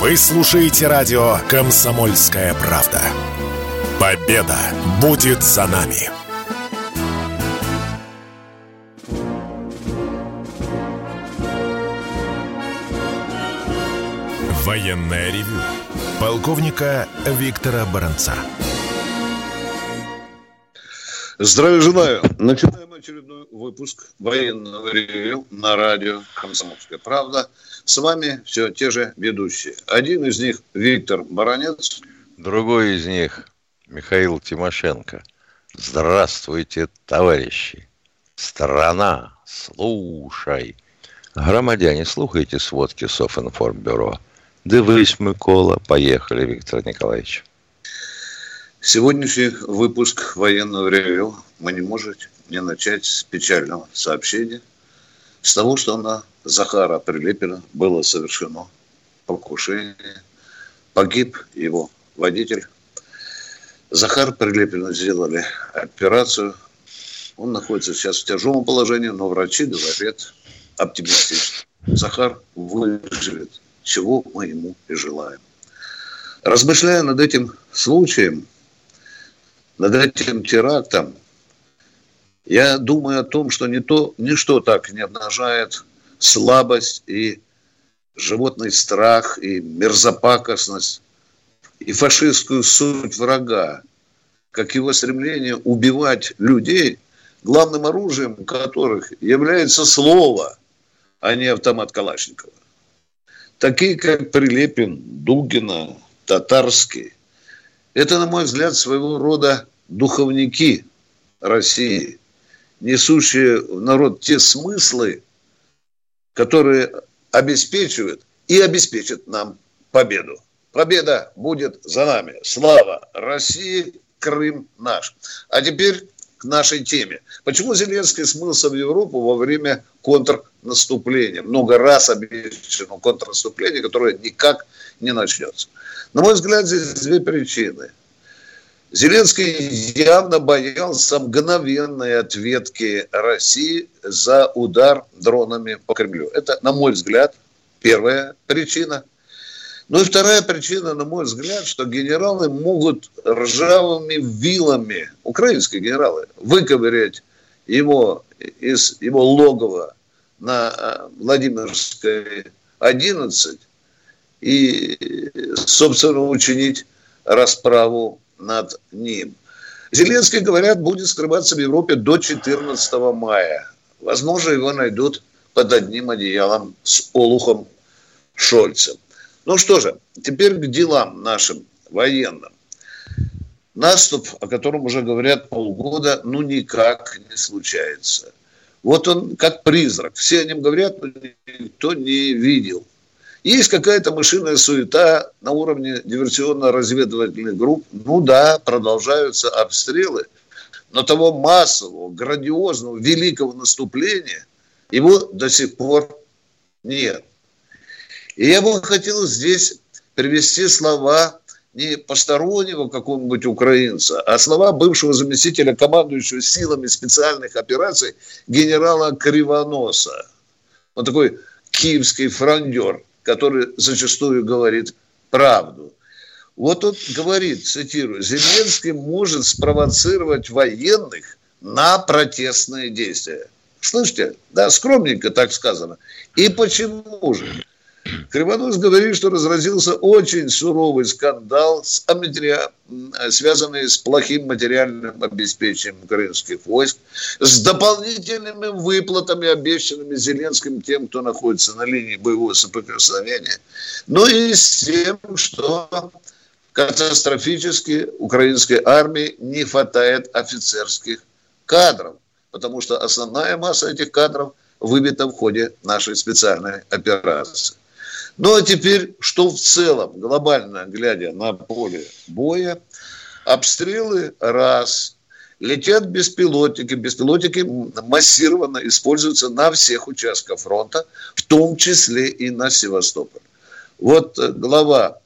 Вы слушаете радио «Комсомольская правда». Победа будет за нами. Военная ревю. Полковника Виктора Баранца. Здравия желаю. Начинаем очередной выпуск военного ревю на радио «Комсомольская правда». С вами все те же ведущие. Один из них Виктор Баранец. Другой из них Михаил Тимошенко. Здравствуйте, товарищи. Страна, слушай. Громадяне, слухайте сводки Софинформбюро. Дивись, Микола. Поехали, Виктор Николаевич. Сегодняшний выпуск военного ревю мы не можем не начать с печального сообщения, с того, что на Захара Прилепина было совершено покушение. Погиб его водитель. Захар Прилепину сделали операцию. Он находится сейчас в тяжелом положении, но врачи говорят оптимистично. Захар выживет, чего мы ему и желаем. Размышляя над этим случаем, над этим терактом, я думаю о том, что не то, ничто так не обнажает слабость и животный страх и мерзопакостность и фашистскую суть врага, как его стремление убивать людей, главным оружием которых является слово, а не автомат Калашникова. Такие, как Прилепин, Дугина, Татарский, это, на мой взгляд, своего рода духовники России, несущие в народ те смыслы, которые обеспечивают и обеспечат нам победу. Победа будет за нами. Слава России, Крым наш. А теперь к нашей теме. Почему Зеленский смылся в Европу во время контрнаступления? Много раз обещано контрнаступление, которое никак не начнется. На мой взгляд, здесь две причины. Зеленский явно боялся мгновенной ответки России за удар дронами по Кремлю. Это, на мой взгляд, первая причина. Ну и вторая причина, на мой взгляд, что генералы могут ржавыми вилами, украинские генералы, выковырять его из его логова на э, Владимирской 11 и, собственно, учинить расправу над ним. Зеленский, говорят, будет скрываться в Европе до 14 мая. Возможно, его найдут под одним одеялом с Олухом Шольцем. Ну что же, теперь к делам нашим военным. Наступ, о котором уже говорят полгода, ну никак не случается. Вот он как призрак. Все о нем говорят, но никто не видел. Есть какая-то мышиная суета на уровне диверсионно-разведывательных групп. Ну да, продолжаются обстрелы. Но того массового, грандиозного, великого наступления его до сих пор нет. И я бы хотел здесь привести слова не постороннего какого-нибудь украинца, а слова бывшего заместителя командующего силами специальных операций генерала Кривоноса. Он такой киевский фрондер – который зачастую говорит правду. Вот он говорит, цитирую, Зеленский может спровоцировать военных на протестные действия. Слышите? Да, скромненько так сказано. И почему же? Кривонос говорит, что разразился очень суровый скандал, связанный с плохим материальным обеспечением украинских войск, с дополнительными выплатами, обещанными Зеленским тем, кто находится на линии боевого соприкосновения, ну и с тем, что катастрофически украинской армии не хватает офицерских кадров, потому что основная масса этих кадров выбита в ходе нашей специальной операции. Ну а теперь, что в целом, глобально глядя на поле боя, обстрелы раз, летят беспилотники, беспилотники массированно используются на всех участках фронта, в том числе и на Севастополь. Вот э, глава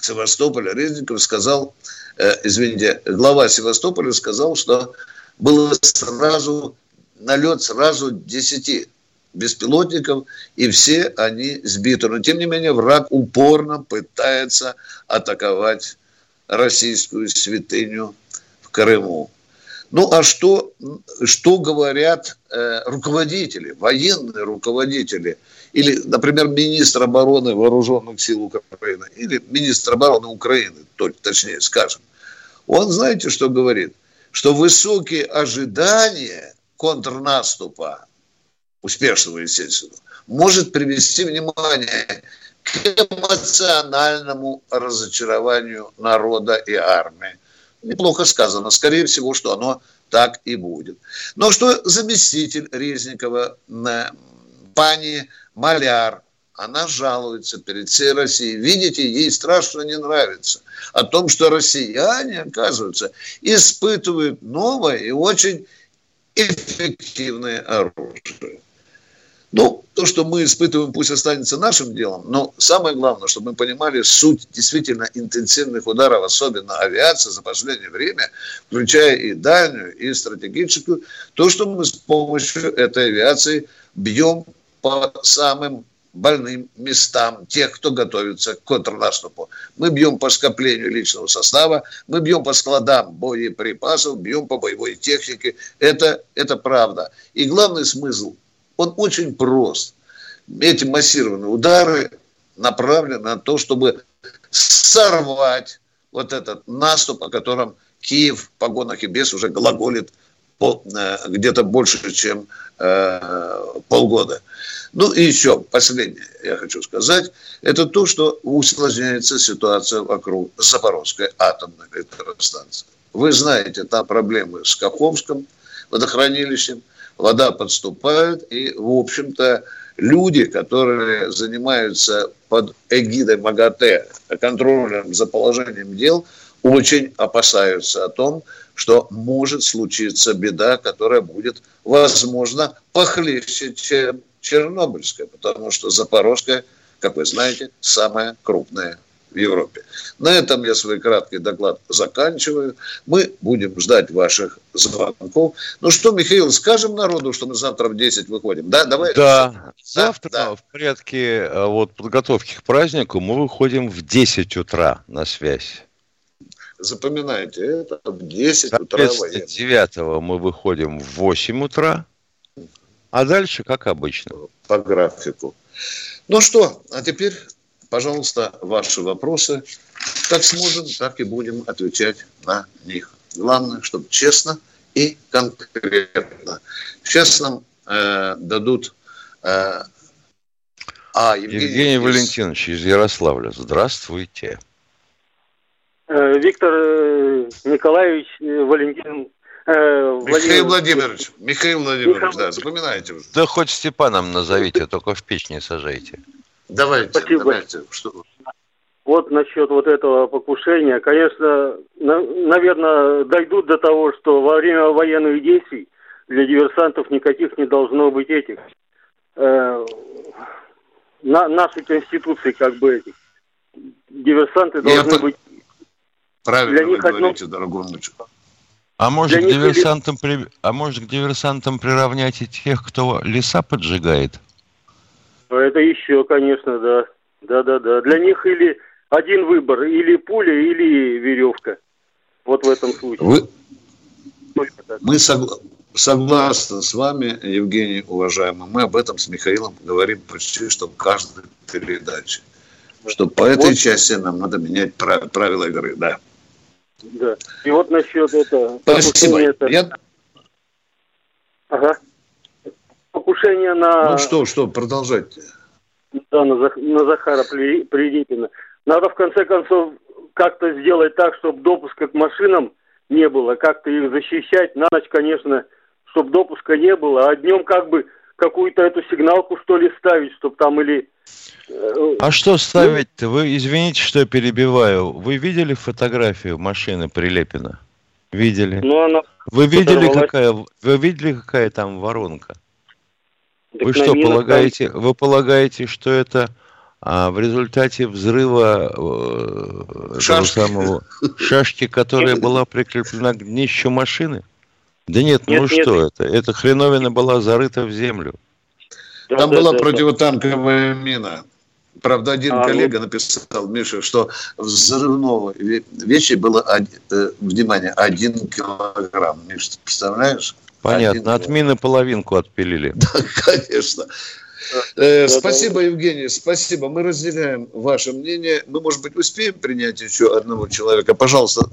Севастополя Резников сказал, э, извините, глава Севастополя сказал, что было сразу налет сразу 10 беспилотников, и все они сбиты. Но, тем не менее, враг упорно пытается атаковать российскую святыню в Крыму. Ну а что, что говорят э, руководители, военные руководители, или, например, министр обороны вооруженных сил Украины, или министр обороны Украины, точнее скажем. Он, знаете, что говорит? Что высокие ожидания контрнаступа, успешного, естественно, может привести, внимание, к эмоциональному разочарованию народа и армии неплохо сказано. Скорее всего, что оно так и будет. Но что заместитель Резникова, пани Маляр, она жалуется перед всей Россией. Видите, ей страшно не нравится. О том, что россияне, оказывается, испытывают новое и очень эффективное оружие. Ну, то, что мы испытываем, пусть останется нашим делом, но самое главное, чтобы мы понимали суть действительно интенсивных ударов, особенно авиации за последнее время, включая и дальнюю, и стратегическую, то, что мы с помощью этой авиации бьем по самым больным местам тех, кто готовится к контрнаступу. Мы бьем по скоплению личного состава, мы бьем по складам боеприпасов, бьем по боевой технике. Это, это правда. И главный смысл – он очень прост. Эти массированные удары направлены на то, чтобы сорвать вот этот наступ, о котором Киев в погонах и без уже глаголит э, где-то больше, чем э, полгода. Ну и еще последнее я хочу сказать, это то, что усложняется ситуация вокруг Запорожской атомной электростанции. Вы знаете, там проблемы с Каховском водохранилищем – вода подступает, и, в общем-то, люди, которые занимаются под эгидой МАГАТЭ контролем за положением дел, очень опасаются о том, что может случиться беда, которая будет, возможно, похлеще, чем Чернобыльская, потому что Запорожская, как вы знаете, самая крупная в Европе. На этом я свой краткий доклад заканчиваю. Мы будем ждать ваших звонков. Ну что, Михаил, скажем народу, что мы завтра в 10 выходим. Да, давай. Да, завтра да. в порядке э, вот, подготовки к празднику мы выходим в 10 утра на связь. Запоминайте, это в 10 утра. 9 мы выходим в 8 утра, а дальше как обычно. По графику. Ну что, а теперь Пожалуйста, ваши вопросы. Как сможем, так и будем отвечать на них. Главное, чтобы честно и конкретно. Сейчас нам э, дадут... Э, а, Евгений, Евгений из... Валентинович из Ярославля. Здравствуйте. Э, Виктор э, Николаевич э, Валентин Михаил Владимирович, Михаил Владимирович, Михаил... да, запоминайте уже. Да хоть Степаном назовите, только в печь не сажайте. Давайте, Спасибо. давайте. Что... Вот насчет вот этого покушения. Конечно, на, наверное, дойдут до того, что во время военных действий для диверсантов никаких не должно быть этих э, на, нашей конституции как бы этих. Диверсанты должны Я быть... Правильно для них говорите, одно... дорогой мальчик. А может, к диверсантам при... а может к диверсантам приравнять и тех, кто леса поджигает? Это еще, конечно, да. Да-да-да. Для них или один выбор, или пуля, или веревка. Вот в этом случае. Вы... Мы согла... согласны с вами, Евгений, уважаемый. Мы об этом с Михаилом говорим почти что в каждой передаче. Что по этой вот. части нам надо менять правила игры, да. Да. И вот насчет этого... Спасибо. Это... Я... Ага покушение на... Ну что, что, продолжайте. Да, на, на Захара Прилепина. Надо в конце концов как-то сделать так, чтобы допуска к машинам не было, как-то их защищать. На ночь, конечно, чтобы допуска не было, а днем как бы какую-то эту сигналку, что ли, ставить, чтобы там или... Э, а что ставить-то? Вы, извините, что я перебиваю. Вы видели фотографию машины Прилепина? Видели. Ну, она вы видели, какая, вы видели, какая там воронка? Вы что полагаете? Там... Вы полагаете, что это а, в результате взрыва э, шашки. самого шашки, которая была прикреплена к днищу машины? Да нет, нет ну нет. что это? Эта хреновина была зарыта в землю. Там да, была да, противотанковая да. мина. Правда, один а, коллега ну... написал, Миша, что взрывного вещи было, э, внимание, один килограмм. Миша, ты представляешь? Понятно, от мины половинку отпилили. Да, конечно. Э, спасибо, Евгений, спасибо. Мы разделяем ваше мнение. Мы, может быть, успеем принять еще одного человека. Пожалуйста,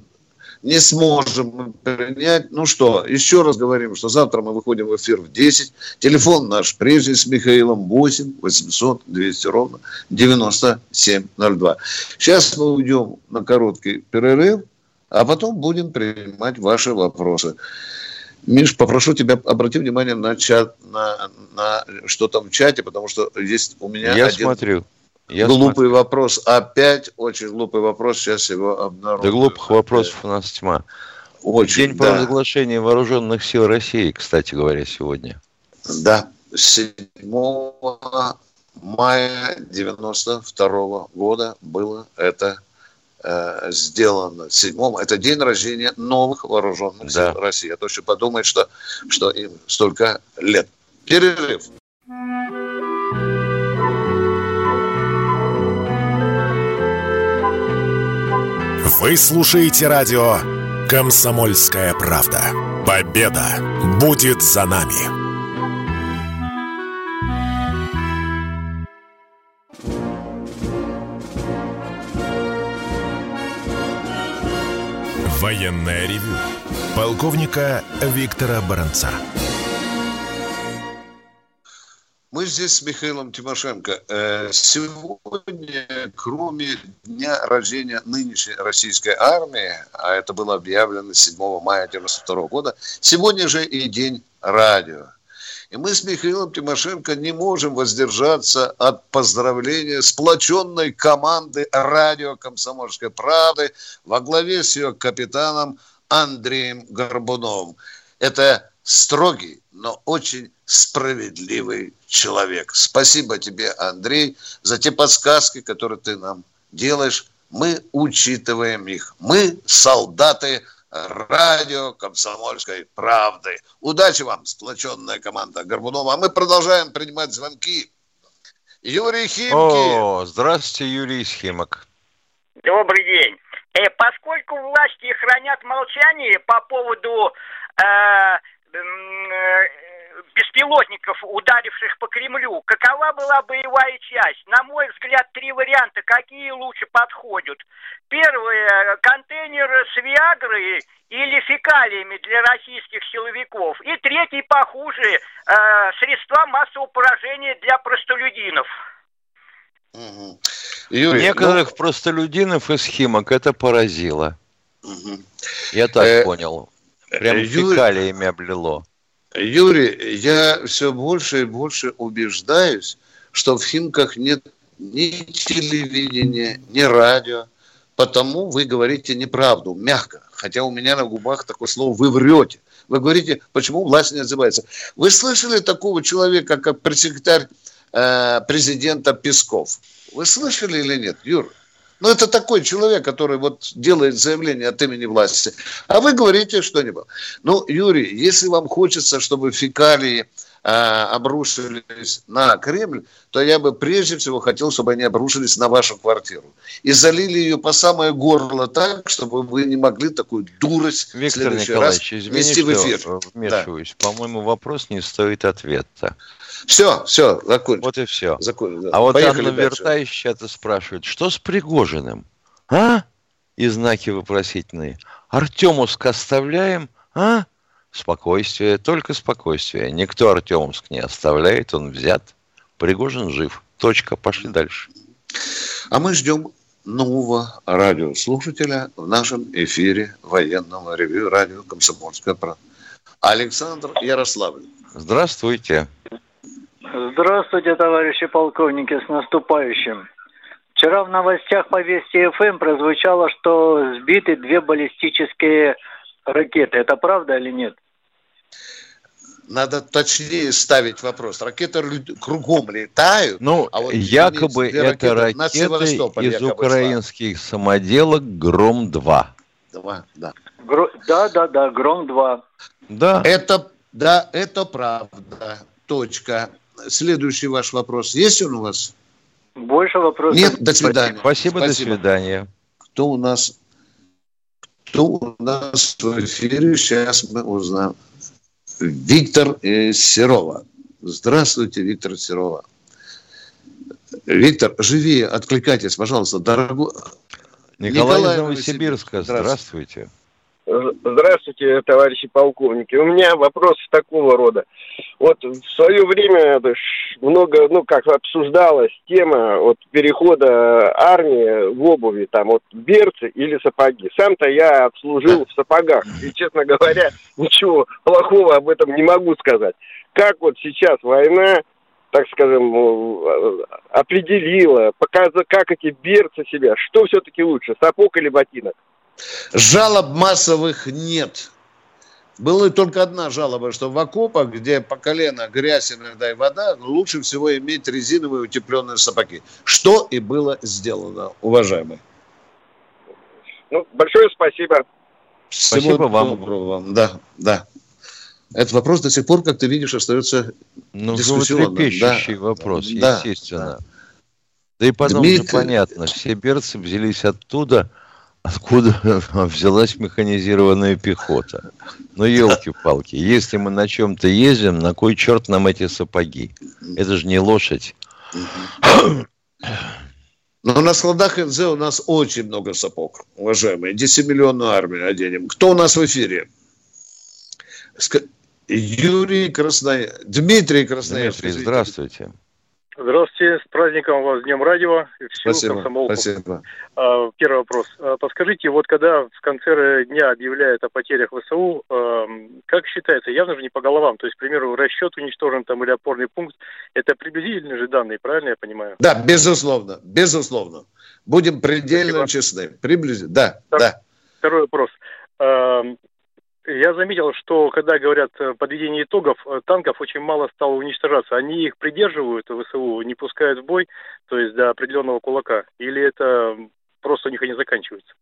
не сможем принять. Ну что, еще раз говорим, что завтра мы выходим в эфир в 10. Телефон наш прежний с Михаилом 8 800 200 ровно 9702. Сейчас мы уйдем на короткий перерыв, а потом будем принимать ваши вопросы. Миш, попрошу тебя обратить внимание на чат, на, на что там в чате, потому что есть у меня Я один смотрю. Я глупый смотрю. вопрос. Опять очень глупый вопрос. Сейчас его обнаружу. Да глупых вопросов у нас тьма. Очень, День да. провозглашения вооруженных сил России, кстати говоря, сегодня. Да, 7 мая 92 года было это э, сделано. 7 это день рождения новых вооруженных да. сил России. А то еще подумает, что, что им столько лет. Перерыв. Вы слушаете радио «Комсомольская правда». Победа будет за нами. Военная ревю. Полковника Виктора Баранца. Мы здесь с Михаилом Тимошенко. Э, сегодня, кроме дня рождения нынешней российской армии, а это было объявлено 7 мая 1992 года, сегодня же и день радио. И мы с Михаилом Тимошенко не можем воздержаться от поздравления сплоченной команды радио «Комсомольской правды» во главе с ее капитаном Андреем Горбуновым. Это строгий, но очень справедливый человек. Спасибо тебе, Андрей, за те подсказки, которые ты нам делаешь. Мы учитываем их. Мы солдаты радио «Комсомольской правды». Удачи вам, сплоченная команда Горбунова. А мы продолжаем принимать звонки. Юрий Химки. О, здравствуйте, Юрий Химок. Добрый день. Э, поскольку власти хранят молчание по поводу э, Э, беспилотников, ударивших по Кремлю, какова была боевая часть? На мой взгляд, три варианта, какие лучше подходят. Первое, контейнер с Виагрой или фекалиями для российских силовиков. И третий, похуже, э, средства массового поражения для простолюдинов. Угу. Юрий, Некоторых ну... простолюдинов из Химок это поразило. Угу. Я так э... понял. Прям Юрий, фекалиями облило. Юрий, я все больше и больше убеждаюсь, что в Химках нет ни телевидения, ни радио. Потому вы говорите неправду, мягко. Хотя у меня на губах такое слово «вы врете». Вы говорите, почему власть не отзывается. Вы слышали такого человека, как пресс-секретарь э, президента Песков? Вы слышали или нет, Юра? Ну, это такой человек, который вот делает заявление от имени власти. А вы говорите что-нибудь. Ну, Юрий, если вам хочется, чтобы фекалии обрушились на Кремль, то я бы прежде всего хотел, чтобы они обрушились на вашу квартиру. И залили ее по самое горло так, чтобы вы не могли такую дурость Виктор в Николаевич, раз извини, вести в эфир. Вмешиваюсь. Да. По-моему, вопрос не стоит ответа. Все, все, закончим. Вот и все. Закон, да. А вот Поехали Анна Вертающая это спрашивает, что с Пригожиным? А? И знаки вопросительные. Артемовск оставляем? А? Спокойствие, только спокойствие. Никто Артемовск не оставляет, он взят. Пригожин жив. Точка, пошли дальше. А мы ждем нового радиослушателя в нашем эфире военного ревю радио «Комсомольская правда». Александр Ярославль. Здравствуйте. Здравствуйте, товарищи полковники, с наступающим. Вчера в новостях по Вести ФМ прозвучало, что сбиты две баллистические ракеты. Это правда или нет? Надо точнее ставить вопрос. Ракеты кругом летают. Ну, а вот якобы это ракеты, ракеты из украинских шла. самоделок Гром-2. Два, да. Гро... Да, да, да, Гром-2. Да. Это, да, это правда. Точка. следующий ваш вопрос. Есть он у вас? Больше вопросов. Нет, до свидания. Спасибо, Спасибо. до свидания. Кто у нас? Кто у нас в эфире? Сейчас мы узнаем. Виктор из Серова. Здравствуйте, Виктор Серова. Виктор, живее, откликайтесь, пожалуйста, дорогой. Николай, Николай из Новосибирска, здравствуйте. Здравствуйте, товарищи полковники. У меня вопрос такого рода. Вот в свое время много, ну, как обсуждалась тема вот перехода армии в обуви, там, вот берцы или сапоги. Сам-то я отслужил в сапогах. И, честно говоря, ничего плохого об этом не могу сказать. Как вот сейчас война так скажем, определила, показала, как эти берцы себя, что все-таки лучше, сапог или ботинок? Жалоб массовых нет. Была только одна жалоба, что в окопах, где по колено грязь иногда и вода, лучше всего иметь резиновые утепленные сапоги. Что и было сделано, уважаемые. Ну, большое спасибо. Всего спасибо вам. вам. Да, да. Этот вопрос до сих пор, как ты видишь, остается ну, дискуссионным. да. вопрос, да, естественно. Да. да и потом Дмитрий... же понятно, все берцы взялись оттуда, откуда взялась механизированная пехота. Ну, елки-палки, если мы на чем-то ездим, на кой черт нам эти сапоги? Это же не лошадь. Но на складах НЗ у нас очень много сапог, уважаемые. 10-миллионную армию оденем. Кто у нас в эфире? Юрий Красноя... Дмитрий Красноярский. Дмитрий, здравствуйте. Здравствуйте, с праздником вас, с Днем Радио. Всю спасибо, спасибо. А, первый вопрос. А, подскажите, вот когда в конце дня объявляют о потерях ВСУ, как считается, явно же не по головам, то есть, к примеру, расчет уничтожен там или опорный пункт, это приблизительные же данные, правильно я понимаю? Да, безусловно, безусловно. Будем предельно спасибо. честны. Приблизительно, да, Второй, да. Второй вопрос. Я заметил, что когда говорят подведение итогов, э, танков очень мало стало уничтожаться. Они их придерживают, ВСУ, не пускают в бой, то есть до определенного кулака? Или это просто у них они заканчиваются?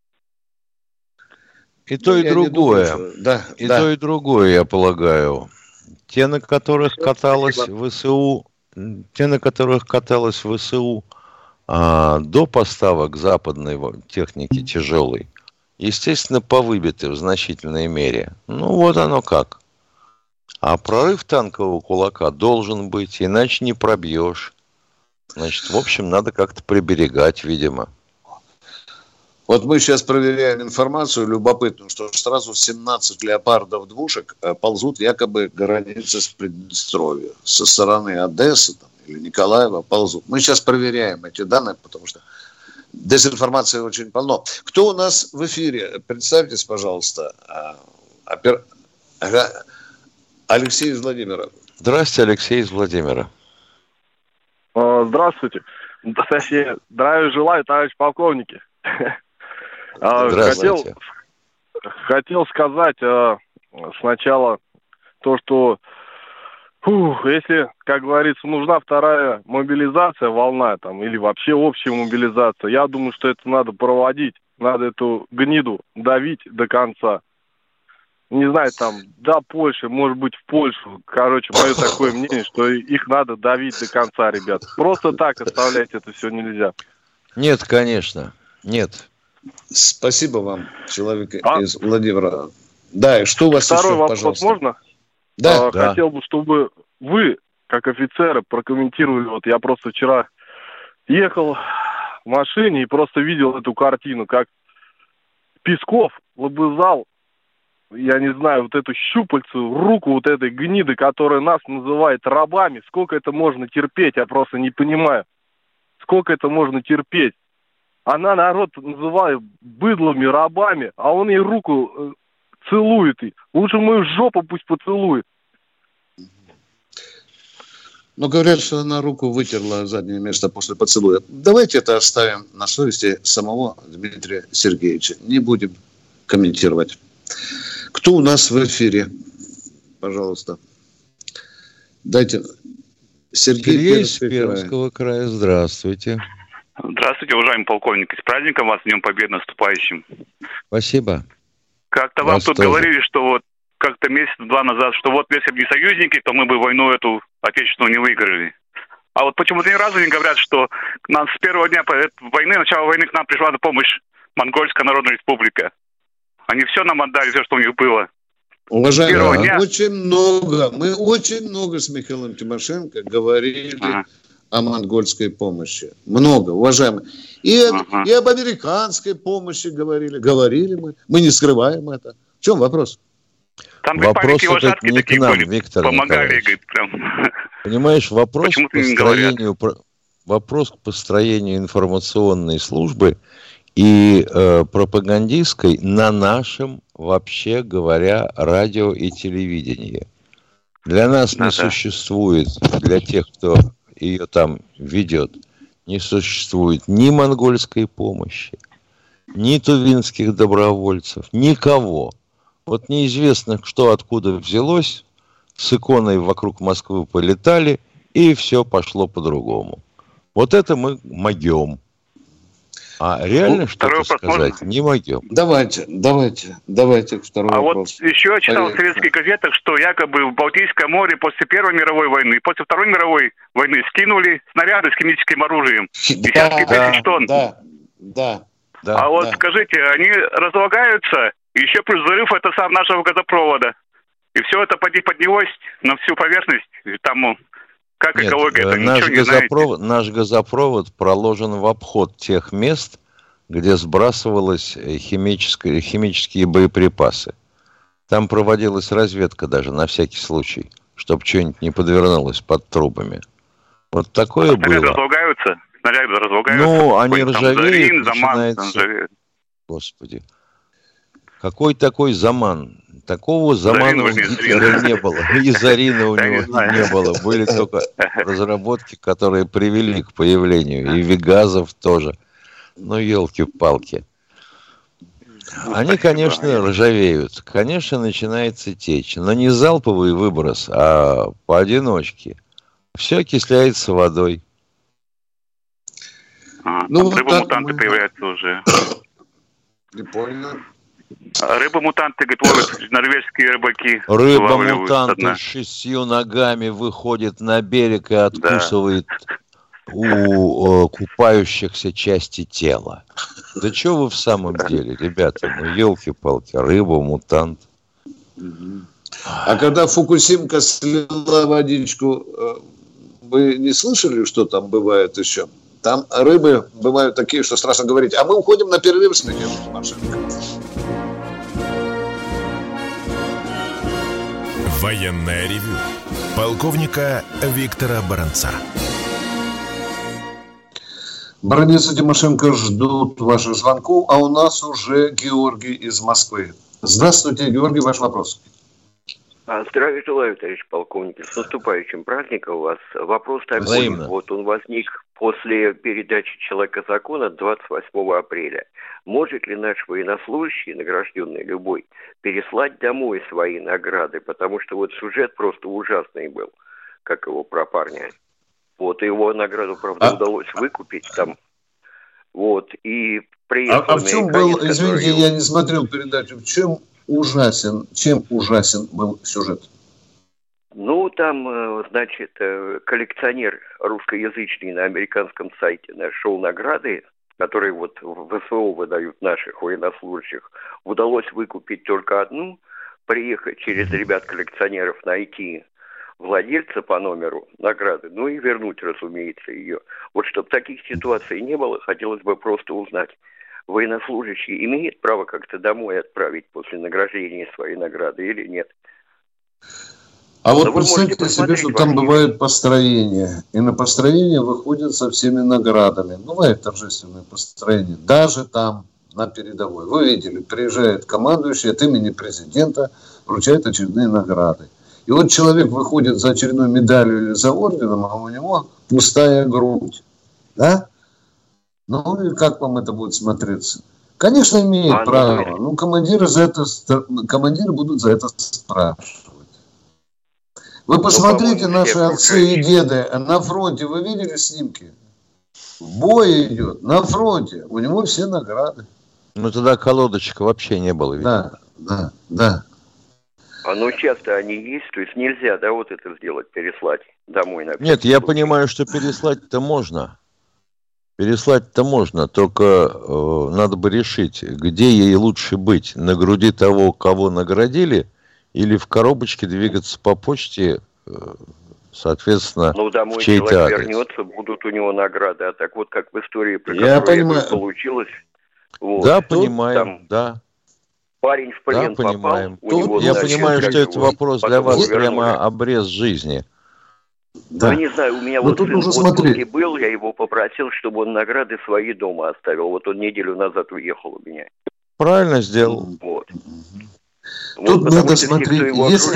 И то, ну, и другое. Думаю, что... да, и да. то, и другое, я полагаю. Те, на которых каталась Спасибо. ВСУ, те, на которых каталась ВСУ а, до поставок западной техники тяжелой, естественно, повыбиты в значительной мере. Ну, вот оно как. А прорыв танкового кулака должен быть, иначе не пробьешь. Значит, в общем, надо как-то приберегать, видимо. Вот мы сейчас проверяем информацию любопытную, что сразу 17 леопардов двушек э, ползут якобы границы с Приднестровья. Со стороны Одессы там, или Николаева ползут. Мы сейчас проверяем эти данные, потому что Дезинформации очень полно. Кто у нас в эфире? Представьтесь, пожалуйста. А, опер... Алексей из Владимира. Здравствуйте, Алексей из Владимира. А, здравствуйте. Здравия желаю, товарищ полковники. А, Здравствуйте. Хотел, хотел сказать сначала то, что Фух, если, как говорится, нужна вторая мобилизация, волна там, или вообще общая мобилизация, я думаю, что это надо проводить. Надо эту гниду давить до конца. Не знаю, там, до Польши, может быть, в Польшу. Короче, мое такое мнение, что их надо давить до конца, ребят. Просто так оставлять это все нельзя. Нет, конечно. Нет. Спасибо вам, человек а? из Владимира. Да, и что у вас Второй еще, вопрос пожалуйста? можно? Да, а, да. Хотел бы, чтобы вы, как офицеры, прокомментировали. Вот я просто вчера ехал в машине и просто видел эту картину, как Песков лобызал, я не знаю, вот эту щупальцу, руку вот этой гниды, которая нас называет рабами. Сколько это можно терпеть, я просто не понимаю. Сколько это можно терпеть? Она народ называет быдлами, рабами, а он ей руку целует. Лучше мою жопу пусть поцелует. Но говорят, что она руку вытерла заднее место после поцелуя. Давайте это оставим на совести самого Дмитрия Сергеевича. Не будем комментировать. Кто у нас в эфире? Пожалуйста. Дайте. Сергей, Сергей из Пермского края. Здравствуйте. Здравствуйте, уважаемый полковник. С праздником вас, Днем Победы наступающим. Спасибо. Как-то вам тут тоже. говорили, что вот как-то месяц-два назад, что вот если бы не союзники, то мы бы войну эту отечественную не выиграли. А вот почему-то ни разу не говорят, что нам с первого дня войны, начала войны к нам пришла на помощь Монгольская Народная Республика. Они все нам отдали, все, что у них было. Уважаемые, дня... очень много, мы очень много с Михаилом Тимошенко говорили ага. О монгольской помощи. Много, уважаемые. И, ага. и об американской помощи говорили. Говорили мы. Мы не скрываем это. В чем вопрос? Там вопрос этот не к нам, были, Виктор помогали, говорит, прям. Понимаешь, вопрос к построению, вопрос к построению информационной службы и э, пропагандистской на нашем, вообще говоря, радио и телевидении. Для нас не существует, для тех, кто ее там ведет, не существует ни монгольской помощи, ни тувинских добровольцев, никого – вот неизвестно, что откуда взялось, с иконой вокруг Москвы полетали, и все пошло по-другому. Вот это мы могем. А реально ну, что-то сказать можно? не могем. Давайте, давайте, давайте второй а вопрос. вот еще я читал Поехали. в советских газетах, что якобы в Балтийское море после Первой мировой войны, после Второй мировой войны скинули снаряды с химическим оружием. Да, да, тонн. Да, да, да. А вот скажите, они разлагаются еще плюс взрыв это сам нашего газопровода. И все это поднялось на всю поверхность. Там как Нет, экология, это наш ничего газопровод, не Наш газопровод проложен в обход тех мест, где сбрасывалось э, химические, химические боеприпасы. Там проводилась разведка даже на всякий случай, чтобы что-нибудь не подвернулось под трубами. Вот такое а было. Разлагаются? Снаряды разлагаются? Ну, они ржавеют, там, зарин, заман, Господи. Какой такой заман? Такого замана у Гитлера не было. И Зарина у него не было. Были только разработки, которые привели к появлению. И Вегазов тоже. Ну, елки-палки. Они, конечно, ржавеют. Конечно, начинается течь. Но не залповый выброс, а поодиночке. Все окисляется водой. А, ну, вот рыба-мутанты мы... появляются уже. Не понял. Рыба-мутанты, говорит, ловят норвежские рыбаки. Рыба-мутанты с шестью ногами выходит на берег и откусывает да. у э, купающихся части тела. Да что вы в самом деле, ребята? Ну, елки-палки, рыба-мутант. А когда Фукусимка слила водичку, э, вы не слышали, что там бывает еще? Там рыбы бывают такие, что страшно говорить. А мы уходим на перерыв с Михаилом Военное ревю полковника Виктора Баранца. Баранец Тимошенко ждут ваших звонков, а у нас уже Георгий из Москвы. Здравствуйте, Георгий, ваш вопрос. А, здравия желаю, товарищ полковник. С наступающим праздником у вас. Вопрос такой. Вот он возник после передачи «Человека закона» 28 апреля. Может ли наш военнослужащий, награжденный любой, переслать домой свои награды? Потому что вот сюжет просто ужасный был, как его про парня. Вот его награду, правда, а... удалось выкупить там. Вот, и приехал а, а в чем был, извините, я не смотрел передачу, в чем ужасен, чем ужасен был сюжет? Ну, там, э, значит, э, коллекционер русскоязычный на американском сайте нашел награды, которые вот в ВСО выдают наших военнослужащих. Удалось выкупить только одну, приехать через ребят-коллекционеров найти владельца по номеру награды, ну и вернуть, разумеется, ее. Вот чтобы таких ситуаций не было, хотелось бы просто узнать, военнослужащий имеет право как-то домой отправить после награждения своей награды или нет? А вот представьте себе, что там бывают построения, и на построение выходят со всеми наградами. Бывает торжественное построение, даже там, на передовой. Вы видели, приезжает командующий от имени президента, вручает очередные награды. И вот человек выходит за очередной медалью или за орденом, а у него пустая грудь. Да? Ну и как вам это будет смотреться? Конечно, имеет а, право. Ну, командиры, за это, командиры будут за это спрашивать. Вы ну, посмотрите, ну, наши отцы и деды на фронте, вы видели снимки? Бой идет на фронте, у него все награды. Ну тогда колодочка вообще не было. Видимо. Да, да, да. А ну часто они есть, то есть нельзя, да, вот это сделать, переслать домой. На Нет, я понимаю, что переслать-то можно. Переслать-то можно, только э, надо бы решить, где ей лучше быть. На груди того, кого наградили, или в коробочке двигаться по почте, э, соответственно, ну, домой в чей-то адрес. вернется, будут у него награды. А так вот, как в истории, про Я понимаю. получилось. Вот. Да, понимаем, там, да. Парень в плен да, понимаем. попал. Тут, него, я значит, понимаю, что это вопрос для вас вернули. прямо обрез жизни. Да. Ну, не знаю, у меня Но вот тут сын в отпуске был, я его попросил, чтобы он награды свои дома оставил. Вот он неделю назад уехал у меня. Правильно сделал. Вот. Тут вот, надо смотреть, если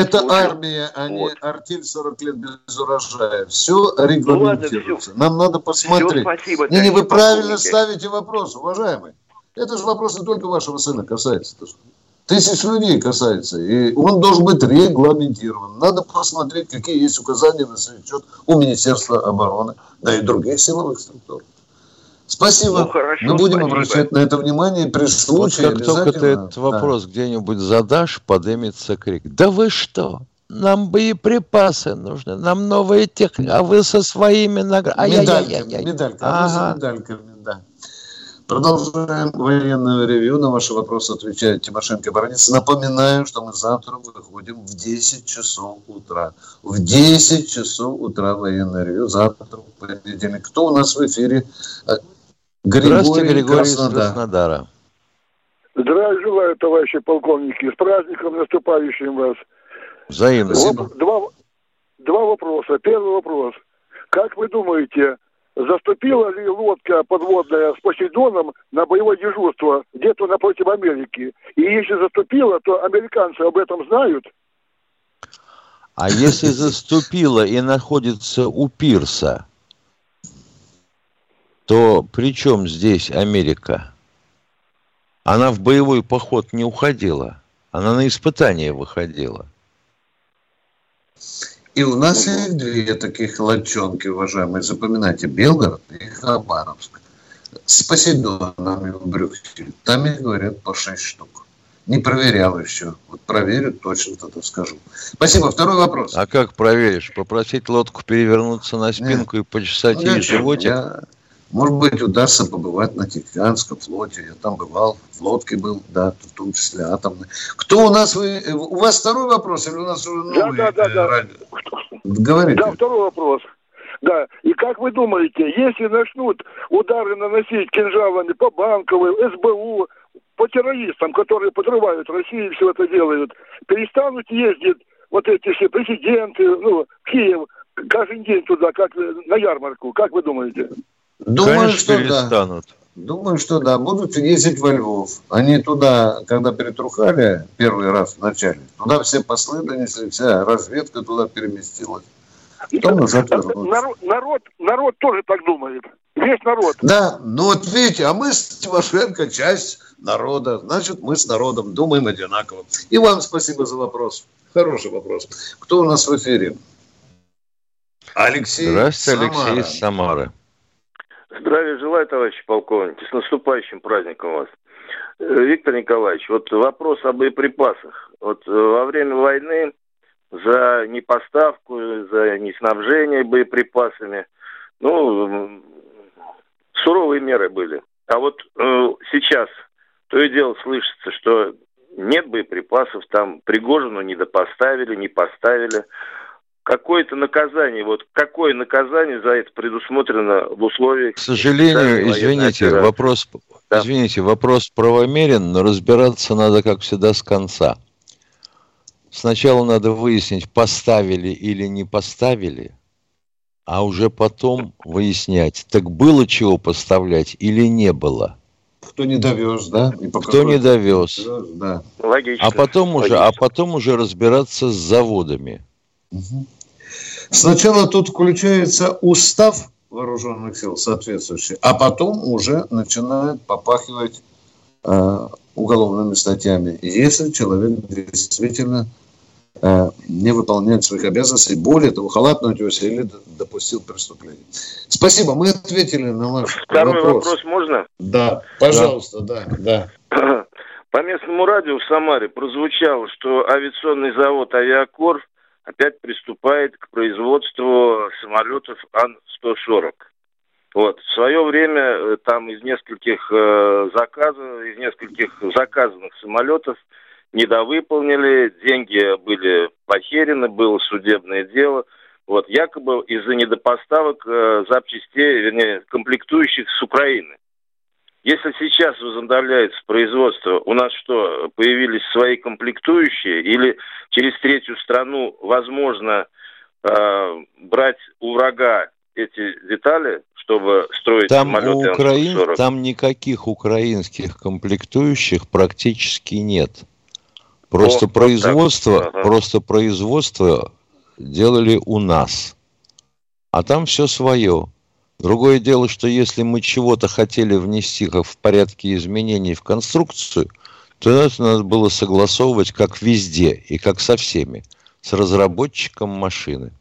это случае, армия, а вот. не артель 40 лет без урожая. Все регламентируется. Ну, ладно, все. Нам надо посмотреть. Все, спасибо, не, не, вы правильно ставите вопрос, уважаемый. Это же вопрос не только вашего сына касается. Тысяч людей касается. И он должен быть регламентирован. Надо посмотреть, какие есть указания на счет у Министерства обороны, да и других силовых структур. Спасибо. Ну, хорошо, Мы будем спасибо. обращать на это внимание при случае. Вот как только ты этот вопрос да. где-нибудь задашь, поднимется крик. Да вы что? Нам боеприпасы нужны, нам новые техники, а вы со своими наградами. Медальками, медальками, ага. медальками, да. Продолжаем военное ревью. На ваши вопросы отвечает Тимошенко Баранец. Напоминаю, что мы завтра выходим в 10 часов утра. В 10 часов утра военное ревью. Завтра, в понедельник. Кто у нас в эфире? Григорий, Здравствуйте, Григорий Краснодар. из Краснодара. Здравия желаю, товарищи полковники. С праздником наступающим вас. Взаимно. Два, два вопроса. Первый вопрос. Как вы думаете, заступила ли лодка подводная с Посейдоном на боевое дежурство где-то напротив Америки? И если заступила, то американцы об этом знают? А если заступила и находится у пирса, то при чем здесь Америка? Она в боевой поход не уходила. Она на испытание выходила. И у нас есть две таких лодчонки, уважаемые. Запоминайте, Белгород и Хабаровск. С Посейдонами в Брюкселе. Там их говорят по шесть штук. Не проверял еще. Вот проверю, точно тогда скажу. Спасибо. Второй вопрос. А как проверишь? Попросить лодку перевернуться на спинку Нет. и почесать ну, ей животик? Я, может быть, удастся побывать на Тихоокеанском флоте. Я там бывал, в лодке был, да, в том числе атомный. Кто у нас? Вы, у вас второй вопрос или у нас уже новый? Да, да, да. да. Говорите. Да, второй вопрос. Да, и как вы думаете, если начнут удары наносить кинжалами по банковым, СБУ, по террористам, которые подрывают Россию и все это делают, перестанут ездить вот эти все президенты, ну, в Киев, каждый день туда, как на ярмарку, как вы думаете? Думаю, Конечно, что перестанут. Да. Думаю, что да, будут ездить во Львов. Они туда, когда перетрухали первый раз в начале, туда все послы донесли, вся разведка туда переместилась. Потом назад народ, народ, народ тоже так думает. Весь народ. Да, ну вот видите, а мы с Тимошенко часть народа. Значит, мы с народом думаем одинаково. И вам спасибо за вопрос. Хороший вопрос. Кто у нас в эфире? Алексей Здравствуйте, Самара. Алексей из Самары. Здравия желаю, товарищи полковники. С наступающим праздником вас. Э, Виктор Николаевич, вот вопрос о боеприпасах. Вот э, во время войны за непоставку, за неснабжение боеприпасами, ну, суровые меры были. А вот э, сейчас то и дело слышится, что нет боеприпасов, там Пригожину не допоставили, не поставили какое-то наказание, вот какое наказание за это предусмотрено в условиях... К сожалению, извините, вопрос, да. извините, вопрос правомерен, но разбираться надо, как всегда, с конца. Сначала надо выяснить, поставили или не поставили, а уже потом выяснять, так было чего поставлять или не было. Кто не довез, да? И Кто не довез. Да. Логично. А потом уже, а потом уже разбираться с заводами. Угу. Сначала тут включается устав вооруженных сил соответствующий, а потом уже начинает попахивать э, уголовными статьями, если человек действительно э, не выполняет своих обязанностей, более того, халатно удивился или допустил преступление. Спасибо, мы ответили на ваш Второй вопрос. вопрос можно? Да, пожалуйста, да, да. да. по местному радио в Самаре прозвучало, что авиационный завод «Авиакор» опять приступает к производству самолетов Ан-140. Вот. В свое время э, там из нескольких э, заказов, из нескольких заказанных самолетов недовыполнили, деньги были похерены, было судебное дело. Вот, якобы из-за недопоставок э, запчастей, вернее, комплектующих с Украины. Если сейчас возобновляется производство, у нас что, появились свои комплектующие или через третью страну возможно э, брать у врага эти детали, чтобы строить там самолеты Украин, Там никаких украинских комплектующих практически нет. Просто О, производство, вот ага. просто производство делали у нас. А там все свое. Другое дело, что если мы чего-то хотели внести как в порядке изменений в конструкцию, то это надо было согласовывать как везде и как со всеми, с разработчиком машины.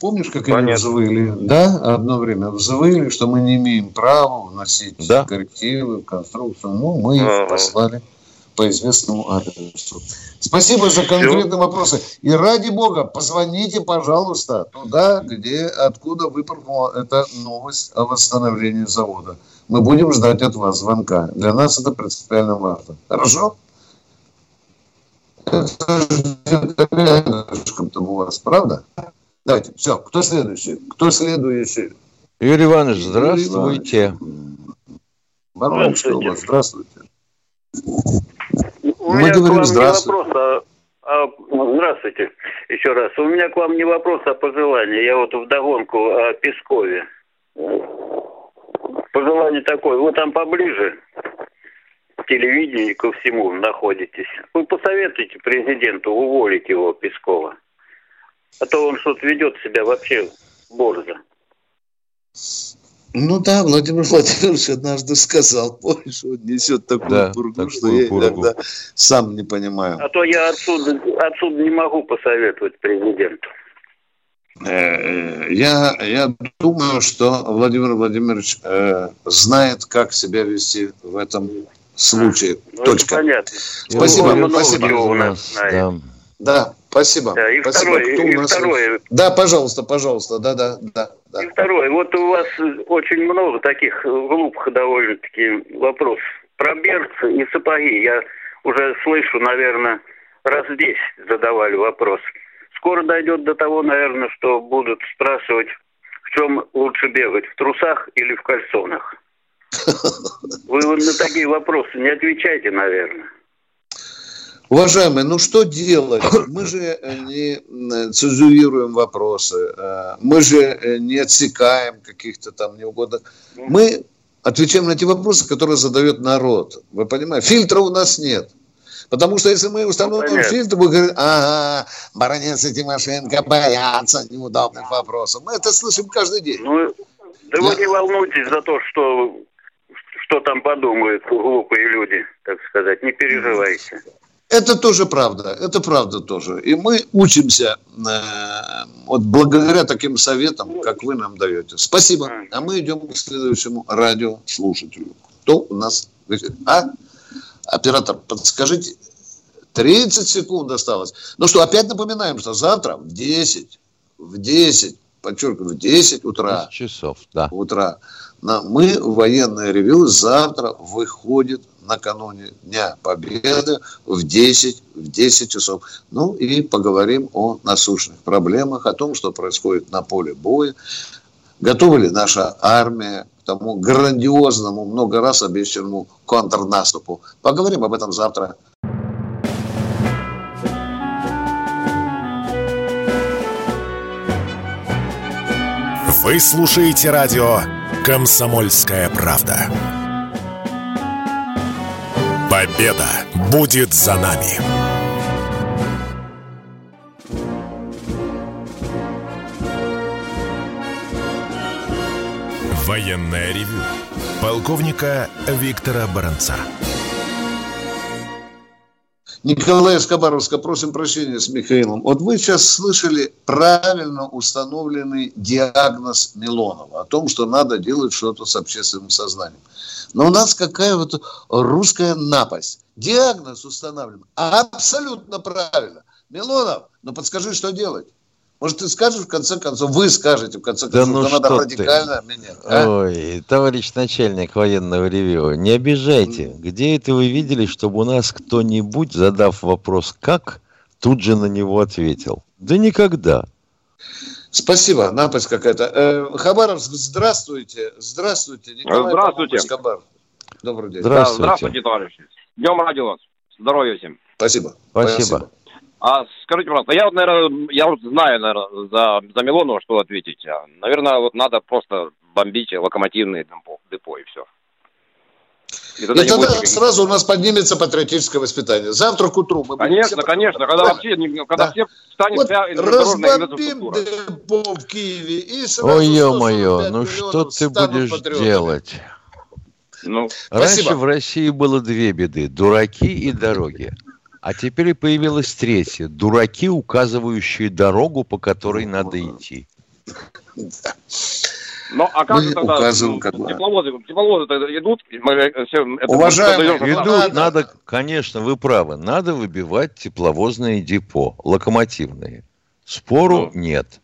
Помнишь, как Понятно. они взвыли? Да, одно время взвыли, что мы не имеем права вносить да. коррективы в конструкцию. Ну, мы их послали по известному адресу. Спасибо за конкретные Все. вопросы. И ради бога, позвоните, пожалуйста, туда, где, откуда выпорхнула эта новость о восстановлении завода. Мы будем ждать от вас звонка. Для нас это принципиально важно. Хорошо? Это у вас, правда? Давайте, все, кто следующий? Кто следующий? Юрий Иванович, здравствуйте. Здравствуйте. у вас, здравствуйте. У Мы говорим здравствуйте. Вопрос, а, а, здравствуйте еще раз. У меня к вам не вопрос, а пожелание. Я вот вдогонку о Пескове. Пожелание такое. Вы там поближе к телевидению, ко всему находитесь. Вы посоветуйте президенту уволить его, Пескова. А то он что-то ведет себя вообще борзо. Ну да, Владимир Владимирович однажды сказал, помнишь, он несет такую да, пургу, такую что я пургу. иногда сам не понимаю. А то я отсюда, отсюда не могу посоветовать президенту. Э, я, я думаю, что Владимир Владимирович э, знает, как себя вести в этом случае. Ну, Точка. понятно. Спасибо. Ну, спасибо. Да. да, спасибо. Да, и спасибо. второе, Кто и нас... второе. Да, пожалуйста, пожалуйста. Да, да, да. Да. И второе, вот у вас очень много таких глупых довольно-таки вопросов. Про берцы и сапоги я уже слышу, наверное, раз здесь задавали вопрос. Скоро дойдет до того, наверное, что будут спрашивать, в чем лучше бегать, в трусах или в кальсонах. Вы на такие вопросы не отвечайте, наверное. Уважаемые, ну что делать? Мы же э, не э, цензурируем вопросы, э, мы же не отсекаем каких-то там неугодных. Мы отвечаем на те вопросы, которые задает народ. Вы понимаете? Фильтра у нас нет. Потому что если мы установим ну, фильтр, мы говорим, ага, баронец и Тимошенко боятся неудобных вопросов. Мы это слышим каждый день. Ну, да Я... вы не волнуйтесь за то, что, что там подумают глупые люди, так сказать. Не переживайте. Это тоже правда, это правда тоже. И мы учимся э, вот благодаря таким советам, как вы нам даете. Спасибо. А мы идем к следующему радиослушателю. Кто у нас? А? Оператор, подскажите, 30 секунд осталось. Ну что, опять напоминаем, что завтра в 10, в 10, подчеркиваю, в 10 утра. 10 часов, да. Утра. Мы, военное ревю, завтра выходит накануне Дня Победы в 10, в 10 часов. Ну и поговорим о насущных проблемах, о том, что происходит на поле боя. Готова ли наша армия к тому грандиозному, много раз обещанному контрнаступу? Поговорим об этом завтра. Вы слушаете радио «Комсомольская правда». Победа будет за нами. Военная ревю. Полковника Виктора Баранца. Николай Скобаровска, просим прощения с Михаилом. Вот вы сейчас слышали правильно установленный диагноз Милонова о том, что надо делать что-то с общественным сознанием. Но у нас какая вот русская напасть. Диагноз установлен абсолютно правильно. Милонов, ну подскажи, что делать? Может, ты скажешь, в конце концов, вы скажете, в конце концов, да ну что надо радикально ты. менять. А? Ой, товарищ начальник военного ревю, не обижайте. Mm. Где это вы видели, чтобы у нас кто-нибудь, задав вопрос «как», тут же на него ответил? Да никогда. Спасибо, напасть какая-то. Э, Хабаровск, здравствуйте. Здравствуйте. Николай здравствуйте. Хабаров. Добрый день. Здравствуйте. Да, здравствуйте, товарищи. Днем радио вас. Здоровья всем. Спасибо. Спасибо. Спасибо. А скажите, пожалуйста, я вот, наверное, я вот знаю, наверное, за, за Милонова, что ответить. А, наверное, вот надо просто бомбить локомотивные депо, депо и все. И тогда, и тогда сразу у нас поднимется патриотическое воспитание. Завтра к утру мы Конечно, будем конечно. Когда да. вообще, когда да. все станет вот вся разбомбим депо в Киеве и сразу Ой, ё-моё, ну что ты будешь патриотами. делать? Ну, Раньше спасибо. в России было две беды – дураки и дороги. А теперь появилась третья. Дураки, указывающие дорогу, по которой надо идти. Ну, а как Мы тогда указываем, как тепловозы, тепловозы идут? Уважаемые, идут, надо. надо, конечно, вы правы, надо выбивать тепловозные депо, локомотивные. Спору ну. нет.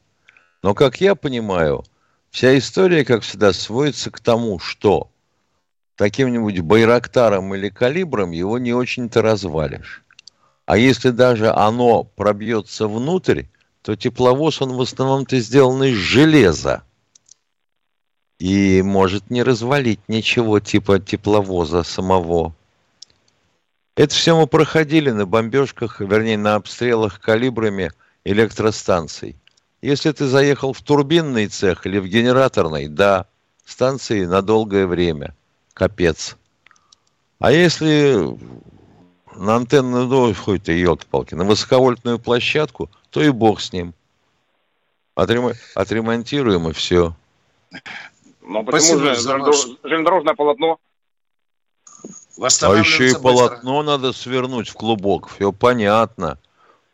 Но, как я понимаю, вся история, как всегда, сводится к тому, что таким-нибудь байрактаром или калибром его не очень-то развалишь. А если даже оно пробьется внутрь, то тепловоз, он в основном-то сделан из железа. И может не развалить ничего типа тепловоза самого. Это все мы проходили на бомбежках, вернее, на обстрелах калибрами электростанций. Если ты заехал в турбинный цех или в генераторный, да, станции на долгое время. Капец. А если на антенну, ну, хоть ты, елки-палки, на высоковольтную площадку, то и бог с ним. Отрем... Отремонтируем и все. Ну, почему же железнодорожное полотно? А еще и полотно надо свернуть в клубок. Все понятно.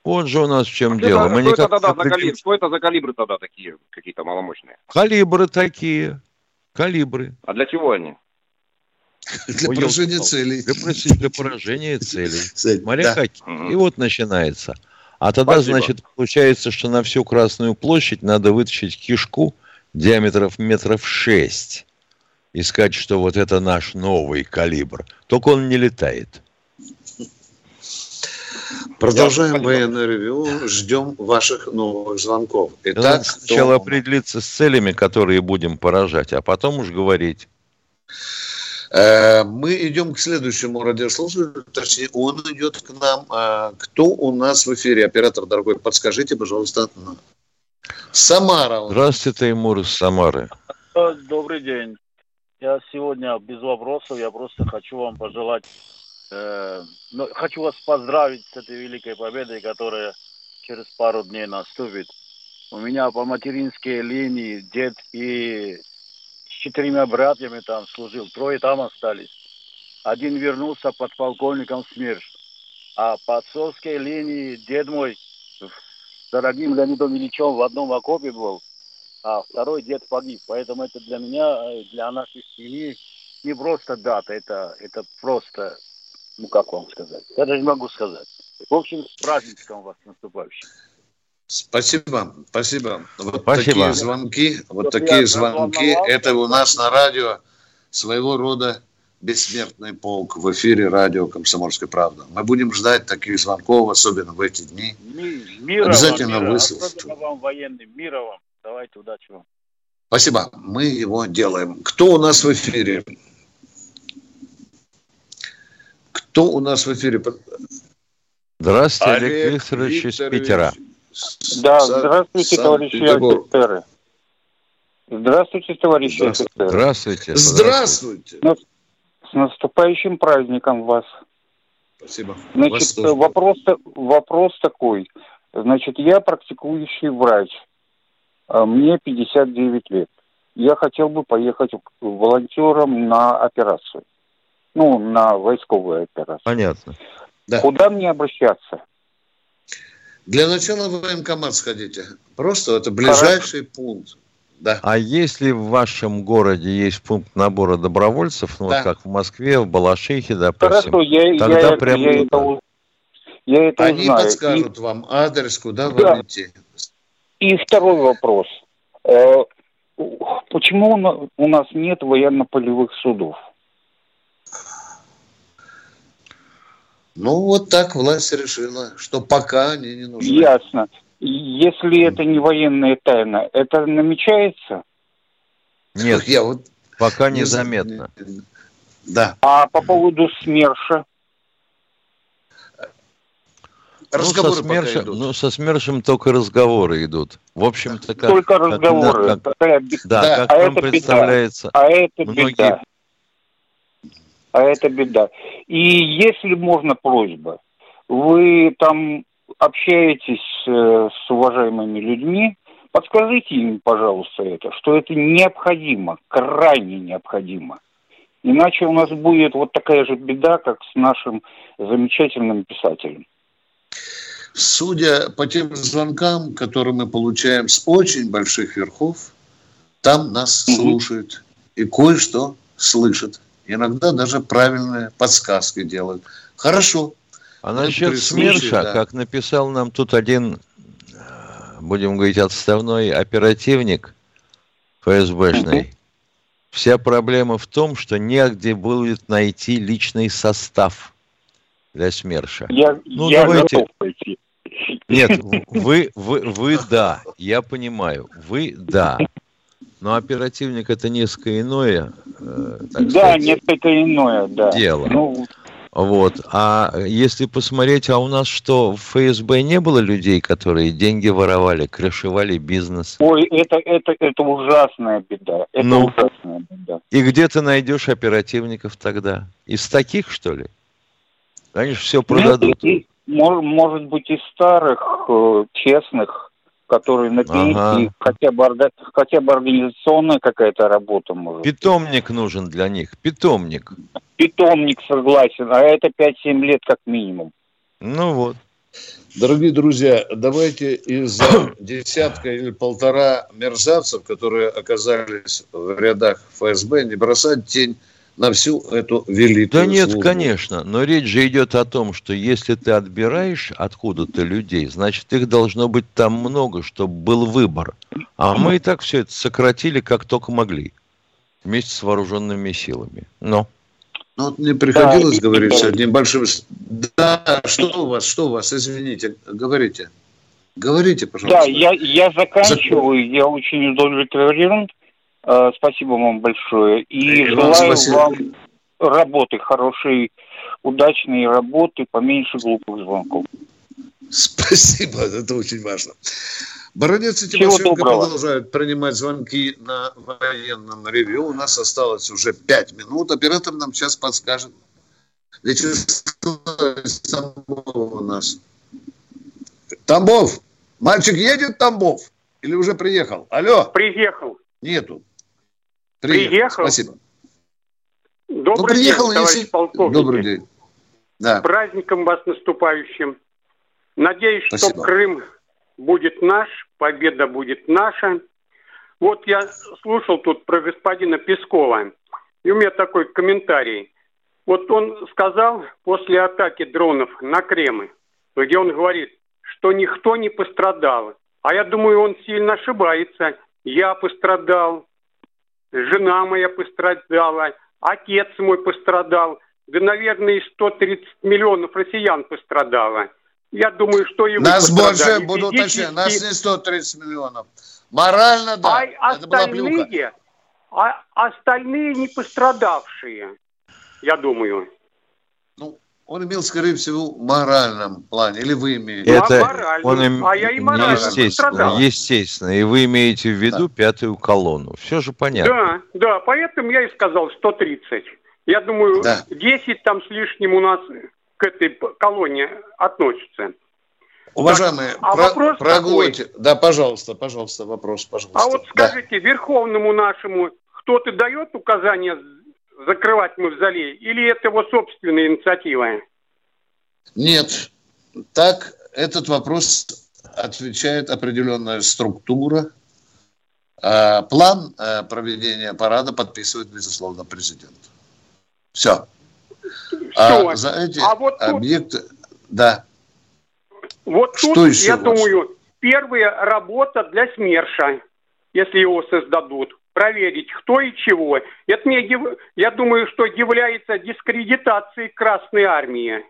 Вот же у нас в чем а дело. Это, Мы что, никак... это тогда за калибр, что это за калибры тогда такие, какие-то маломощные? Калибры такие. Калибры. А для чего они? Для Ой, поражения целей. Для, для поражения целей. Смотри, да. И вот начинается. А тогда, Спасибо. значит, получается, что на всю Красную площадь надо вытащить кишку диаметров метров шесть. И сказать, что вот это наш новый калибр. Только он не летает. Продолжаем военное ревю. Ждем ваших новых звонков. Итак, Надо сначала кто... определиться с целями, которые будем поражать, а потом уж говорить. Э, мы идем к следующему радиослушателю, точнее, он идет к нам. А, кто у нас в эфире? Оператор, дорогой, подскажите, пожалуйста. Самара. Здравствуйте, Таймур из Самары. Добрый день. Я сегодня без вопросов, я просто хочу вам пожелать, э, ну, хочу вас поздравить с этой великой победой, которая через пару дней наступит. У меня по материнской линии дед и четырьмя братьями там служил, трое там остались. Один вернулся подполковником СМЕРШ. А по отцовской линии дед мой с дорогим Леонидом Ильичем в одном окопе был, а второй дед погиб. Поэтому это для меня, э, для нашей семьи не просто дата, это, это просто, ну как вам сказать, я даже не могу сказать. В общем, с праздником вас наступающим. Спасибо, спасибо. Вот спасибо. такие звонки, вот такие звонки, это у нас на радио своего рода бессмертный полк в эфире радио «Комсомольская правда». Мы будем ждать таких звонков, особенно в эти дни. Мира Обязательно вам, вам, военным, мира вам. Давайте, удачи вам. Спасибо, мы его делаем. Кто у нас в эфире? Кто у нас в эфире? Здравствуйте, Олег, Олег Викторович из Питера. Да, здравствуйте, товарищи офицеры. Здравствуйте, товарищи офицеры. Здравствуйте. Здравствуйте. С наступающим праздником вас. Спасибо. Значит, вопрос, вопрос такой. Значит, я практикующий врач. А мне 59 лет. Я хотел бы поехать волонтером на операцию. Ну, на войсковую операцию. Понятно. Да. Куда мне обращаться? Для начала в военкомат сходите. Просто это ближайший Хорошо. пункт. Да. А если в вашем городе есть пункт набора добровольцев, ну, да. как в Москве, в Балашихе, допустим, Хорошо, я, тогда я, прям... Я это, я это Они знаю. подскажут и... вам адрес, куда да. вы идти. И второй вопрос. Э, почему у нас нет военно-полевых судов? Ну, вот так власть решила, что пока они не нужны. Ясно. Если это не военная тайна, это намечается? Нет, я вот пока незаметно. Да. А по поводу СМЕРШа? Разговоры ну, со, СМЕРШем, идут. ну, со СМЕРШем только разговоры идут. В общем-то, как... Только разговоры. Как, как, да, да, как а нам представляется... Беда. А это многие... беда. А это беда. И если можно просьба, вы там общаетесь с уважаемыми людьми, подскажите им, пожалуйста, это, что это необходимо, крайне необходимо. Иначе у нас будет вот такая же беда, как с нашим замечательным писателем. Судя по тем звонкам, которые мы получаем с очень больших верхов, там нас mm-hmm. слушают и кое-что слышат. Иногда даже правильные подсказки делают. Хорошо. А насчет СМЕРШа, да. как написал нам тут один, э, будем говорить, отставной оперативник ФСБшный, mm-hmm. вся проблема в том, что негде будет найти личный состав для СМЕРШа. Я, ну, я давайте... пойти. Нет, вы, вы, вы да, я понимаю, вы да. Но оперативник это несколько иное. Э, так да, сказать, несколько иное, да. Дело. Ну... Вот. А если посмотреть, а у нас что, в ФСБ не было людей, которые деньги воровали, крышевали бизнес? Ой, это, это, это ужасная беда. Это ну, ужасная беда. И где ты найдешь оперативников тогда? Из таких, что ли? Они же все продадут. Нет, может, может быть, из старых, э, честных, которые на пенсии, ага. хотя, бы, хотя бы организационная какая-то работа может. Питомник нужен для них, питомник. Питомник согласен, а это 5-7 лет как минимум. Ну вот. Дорогие друзья, давайте из десятка или полтора мерзавцев, которые оказались в рядах ФСБ, не бросать тень на всю эту великую Да нет, службу. конечно, но речь же идет о том, что если ты отбираешь откуда-то людей, значит, их должно быть там много, чтобы был выбор. А мы и так все это сократили, как только могли, вместе с вооруженными силами. Но... Ну, вот мне приходилось да, говорить с одним большим... Да, что у вас, что у вас, извините, говорите. Говорите, пожалуйста. Да, я, я заканчиваю, я очень удовлетворен. Э, спасибо вам большое. И, и желаю спасибо. вам работы хорошей, удачной работы, поменьше глупых звонков. Спасибо, это очень важно. Баронец и Тимошенко продолжают принимать звонки на военном ревью. У нас осталось уже пять минут. Оператор нам сейчас подскажет. Тамбов у нас. Тамбов! Мальчик едет, Тамбов? Или уже приехал? Алло? Приехал. Нету. Приехал. приехал. Спасибо. Добрый ну, приехал, день, товарищ если... полковник. Добрый день. Да. С праздником вас наступающим. Надеюсь, Спасибо. что Крым будет наш, победа будет наша. Вот я слушал тут про господина Пескова, и у меня такой комментарий. Вот он сказал после атаки дронов на Кремль, где он говорит, что никто не пострадал. А я думаю, он сильно ошибается. Я пострадал, жена моя пострадала, отец мой пострадал, да, наверное, 130 миллионов россиян пострадало. Я думаю, что и Нас больше, буду уточнять, нас не 130 миллионов. Морально, да, а это остальные, А остальные не пострадавшие, я думаю. Он имел, скорее всего, в моральном плане, или вы имеете? Это а он им... а я и морально естественно, естественно, и вы имеете в виду да. пятую колонну. Все же понятно. Да, да, поэтому я и сказал 130. Я думаю, да. 10 там с лишним у нас к этой колонне относятся. Уважаемые, так, а про, вопрос проглотите. Такой. Да, пожалуйста, пожалуйста, вопрос, пожалуйста. А вот скажите, да. Верховному нашему кто-то дает указания закрывать мавзолей, или это его собственная инициатива? Нет. Так этот вопрос отвечает определенная структура. А план э, проведения парада подписывает, безусловно, президент. Все. Все. А за эти а вот объекты... Тут... Да. Вот Что тут, еще я думаю, первая работа для СМЕРШа, если его создадут проверить, кто и чего. Это мне, я думаю, что является дискредитацией Красной Армии.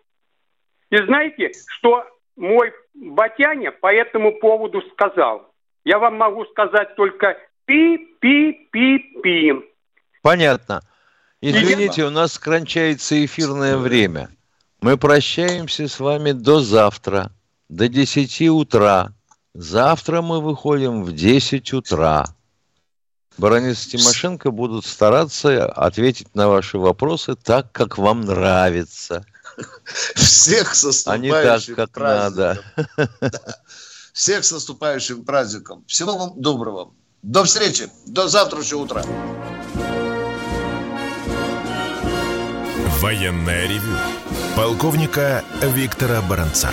И знаете, что мой Батяня по этому поводу сказал? Я вам могу сказать только пи-пи-пи-пи. Понятно. Извините, у нас кончается эфирное время. Мы прощаемся с вами до завтра, до 10 утра. Завтра мы выходим в 10 утра. Баранец Тимошенко будут стараться ответить на ваши вопросы так, как вам нравится. Всех с а не так, как праздником. надо. Всех с наступающим праздником. Всего вам доброго. До встречи. До завтрашнего утра. Военная ревю. Полковника Виктора Баранца.